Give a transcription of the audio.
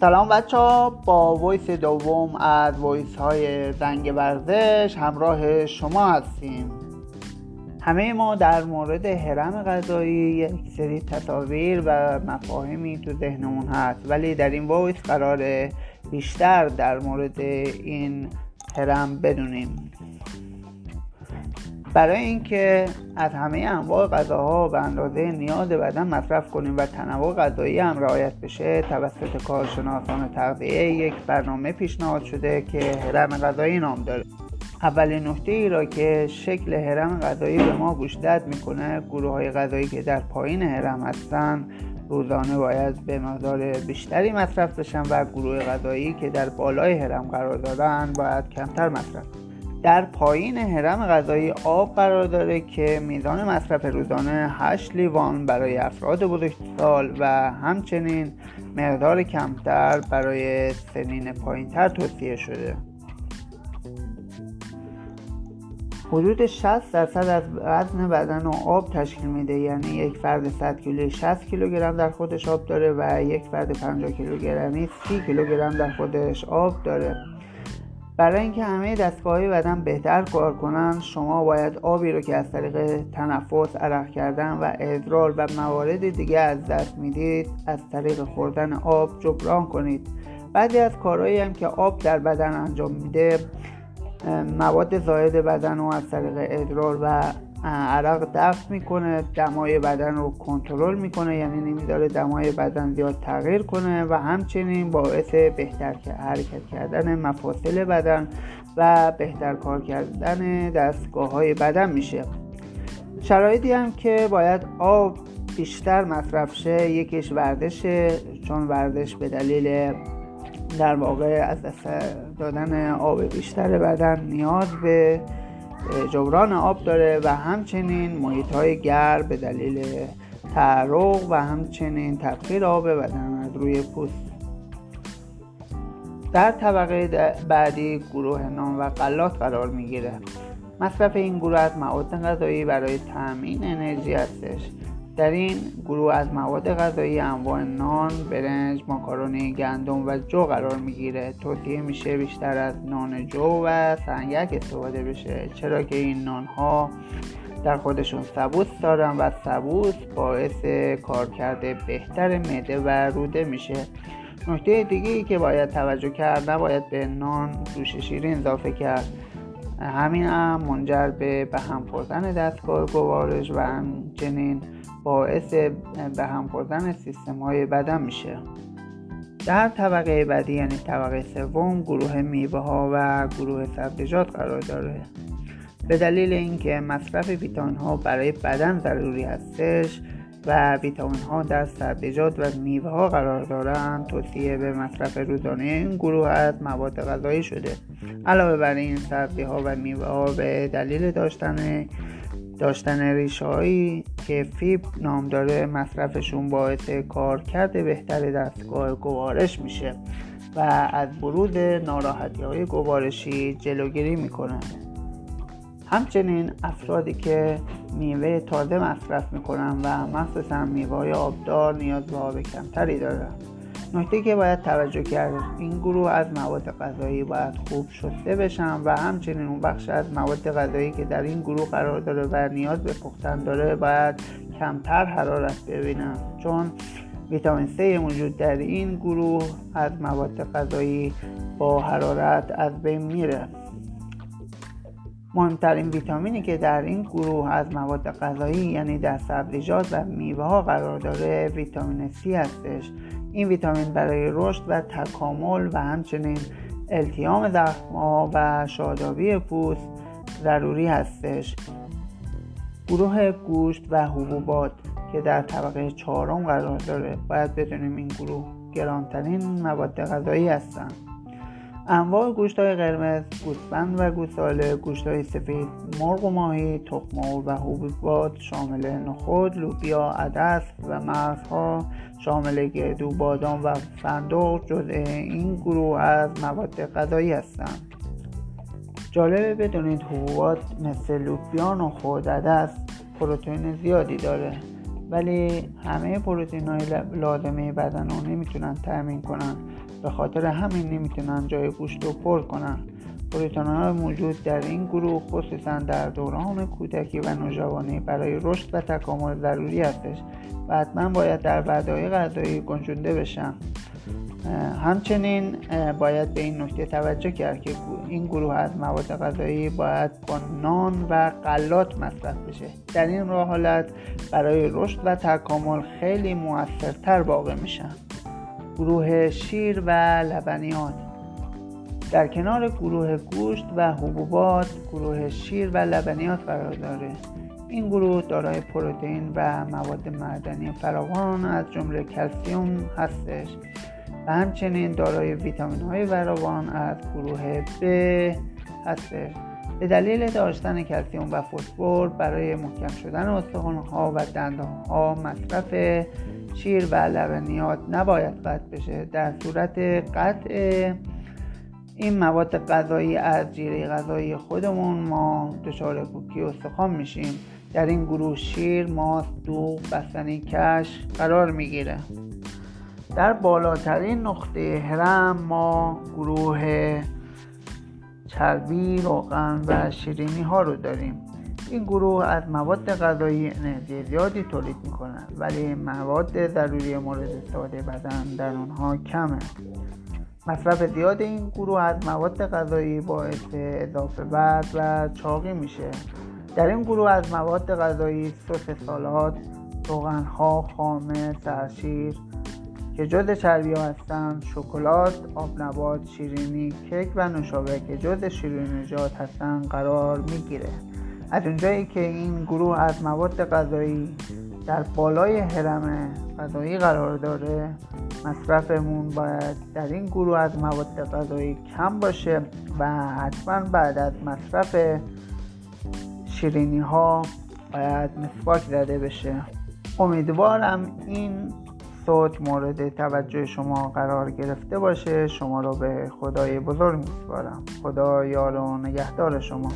سلام بچه ها با ویس دوم از ویس های زنگ ورزش همراه شما هستیم. همه ما در مورد حرم غذایی یک سری تصاویر و مفاهیمی تو ذهنمون هست ولی در این ویس قرار بیشتر در مورد این حرم بدونیم. برای اینکه از همه انواع غذاها به اندازه نیاز بدن مصرف کنیم و تنوع غذایی هم رعایت بشه توسط کارشناسان تغذیه یک برنامه پیشنهاد شده که هرم غذایی نام داره. اولین نکته ای را که شکل هرم غذایی به ما گوشدد می‌کنه گروه های غذایی که در پایین هرم هستن روزانه باید به مقدار بیشتری مصرف بشن و گروه غذایی که در بالای هرم قرار دارن باید کمتر مصرف در پایین هرم غذایی آب قرار داره که میزان مصرف روزانه 8 لیوان برای افراد بزرگسال و همچنین مقدار کمتر برای سنین پایینتر توصیه شده. حدود 60 درصد از وزن بدن و آب تشکیل میده. یعنی یک فرد 100 کیلو 60 کیلوگرم در خودش آب داره و یک فرد 50 کیلوگرمی 30 کیلوگرم در خودش آب داره. برای اینکه همه دستگاه های بدن بهتر کار کنند شما باید آبی رو که از طریق تنفس عرق کردن و ادرار و موارد دیگه از دست می‌دید از طریق خوردن آب جبران کنید. بعضی از کارهایی هم که آب در بدن انجام میده مواد زاید بدن رو از طریق ادرار و عرق دفع می‌کنه دمای بدن رو کنترل می‌کنه یعنی نمیداره دمای بدن زیاد تغییر کنه و همچنین باعث بهتر حرکت کردن مفاصل بدن و بهتر کار کردن دستگاه های بدن میشه. شرایطی هم که باید آب بیشتر مصرف شه یکیش ورزشه چون ورزش به دلیل در واقع از دست دادن آب بیشتر بدن نیاز به جبران آب داره و همچنین محیط های گرم به دلیل تعرق و همچنین تبخیر آب بدن از روی پوست. در طبقه بعدی گروه نان و غلات قرار می‌گیره. مصرف این گروه از مواد غذایی برای تامین انرژی هستش. در این گروه از مواد غذایی انواع نان، برنج، ماکارونی، گندم و جو قرار می‌گیره. توصیه میشه بیشتر از نان جو و سنگک استفاده بشه. چرا که این نان ها در خودشون سبوس دارن و سبوس باعث کارکرد بهتر معده و روده میشه. نکته دیگه ای که باید توجه کرد نباید به نان جوش شیرین اضافه کرد. همین هم منجر به به هم خوردن دستگاه گوارش و همچنین باعث به هم خوردن سیستم های بدن میشه. در طبقه بعدی یعنی طبقه سوم گروه میوه ها و گروه سبزیجات قرار داره. به دلیل اینکه مصرف ویتامین ها برای بدن ضروری هستش و ویتامین ها در سبزیجات و میوه ها قرار دارند. توصیه به مصرف روزانه این گروه از مواد غذایی شده. علاوه بر این سبزی ها و میوه ها به دلیل داشتن داشتن ریشهایی که فیب نام داره مصرفشون باعث کارکرد بهتر دستگاه گوارش میشه و از بروز ناراحتی های گوارشی جلوگیری می‌کنه. همچنین افرادی که میوه تازه مصرف می‌کنن و مخصوصا میوه آبدار نیاز به آب کمتری دارن. نکته که باید توجه کرد این گروه از مواد غذایی باید خوب شسته بشن و همچنین اون بخش از مواد غذایی که در این گروه قرار داره و نیاز به پختن داره باید کمتر حرارت ببینن. چون ویتامین C موجود در این گروه از مواد غذایی با حرارت از بین میره مهمترین ویتامینی که در این گروه از مواد غذایی یعنی در سبزیجات و میوه ها قرار داره ویتامین C هستش. این ویتامین برای رشد و تکامل و همچنین التیام زخمها و شادابی پوست ضروری هستش. گروه گوشت و حبوبات که در طبقه چهارم قرار داره باید بدونیم این گروه گرانترین مواد غذایی هستند انواع گوشت های قرمز گوسفند و گوساله گوشت های سفید مرغ و ماهی تخم و حبوبات شامل نخود لوبیا عدس و مغزها شامل گردو بادام و صندوق. جزء این گروه از مواد غذایی هستند. جالبه بدونید حبوبات مثل لوبیا نخود عدس پروتئین زیادی داره. ولی همه پروتئین های لازمه بدن رو نمی‌تونن تأمین کنن. به خاطر همین نمی‌تونن جای گوشت رو پر کنن. پروتئین های موجود در این گروه خصوصا در دوران کودکی و نوجوانی برای رشد و تکامل ضروری هستش. و حتما باید در وعده غذایی گنجونده بشن. همچنین باید به این نکته توجه کرد که این گروه از مواد غذایی باید با نان و غلات مصرف بشه. در این راه حالت برای رشد و تکامل خیلی موثرتر واقع میشن. گروه شیر و لبنیات در کنار گروه گوشت و حبوبات گروه شیر و لبنیات قرار داره. این گروه دارای پروتئین و مواد معدنی فراوان از جمله کلسیوم هستش. و همچنین دارای ویتامین های فراوان از گروه B هستش. به دلیل داشتن کلسیوم و فسفر برای محکم شدن استخوان ها و دندان ها مصرف شیر و لبنیات نباید قطع بشه. در صورت قطع این مواد غذایی از جیره غذایی خودمون ما دچار پوکی استخوان میشیم. در این گروه شیر، ماست، دوغ، بستنی کش قرار می‌گیره. در بالاترین نقطه هرم ما گروه چربی، روغن و شیرینی ها رو داریم. این گروه از مواد غذایی انرژی زیادی تولید می‌کنن ولی مواد ضروری مورد استفاده بدن در اونها کمه. مصرف زیاد این گروه از مواد غذایی باعث اضافه وزن و چاقی میشه. در این گروه از مواد غذایی سس سالات روغنها خامه سرشیر که جز چربی ها هستند شکلات آب نبات شیرینی کیک و نوشابه که جز شیرینیجات هستند قرار می‌گیره. از اونجایی که این گروه از مواد غذایی در بالای حرم غذایی قرار داره مصرفمون باید در این گروه از مواد غذایی کم باشه و حتما بعد از مصرف شیرینی ها باید مسواک زده بشه. امیدوارم این صوت مورد توجه شما قرار گرفته باشه. شما رو به خدای بزرگ میسپارم. خدا یار و نگهدار شما.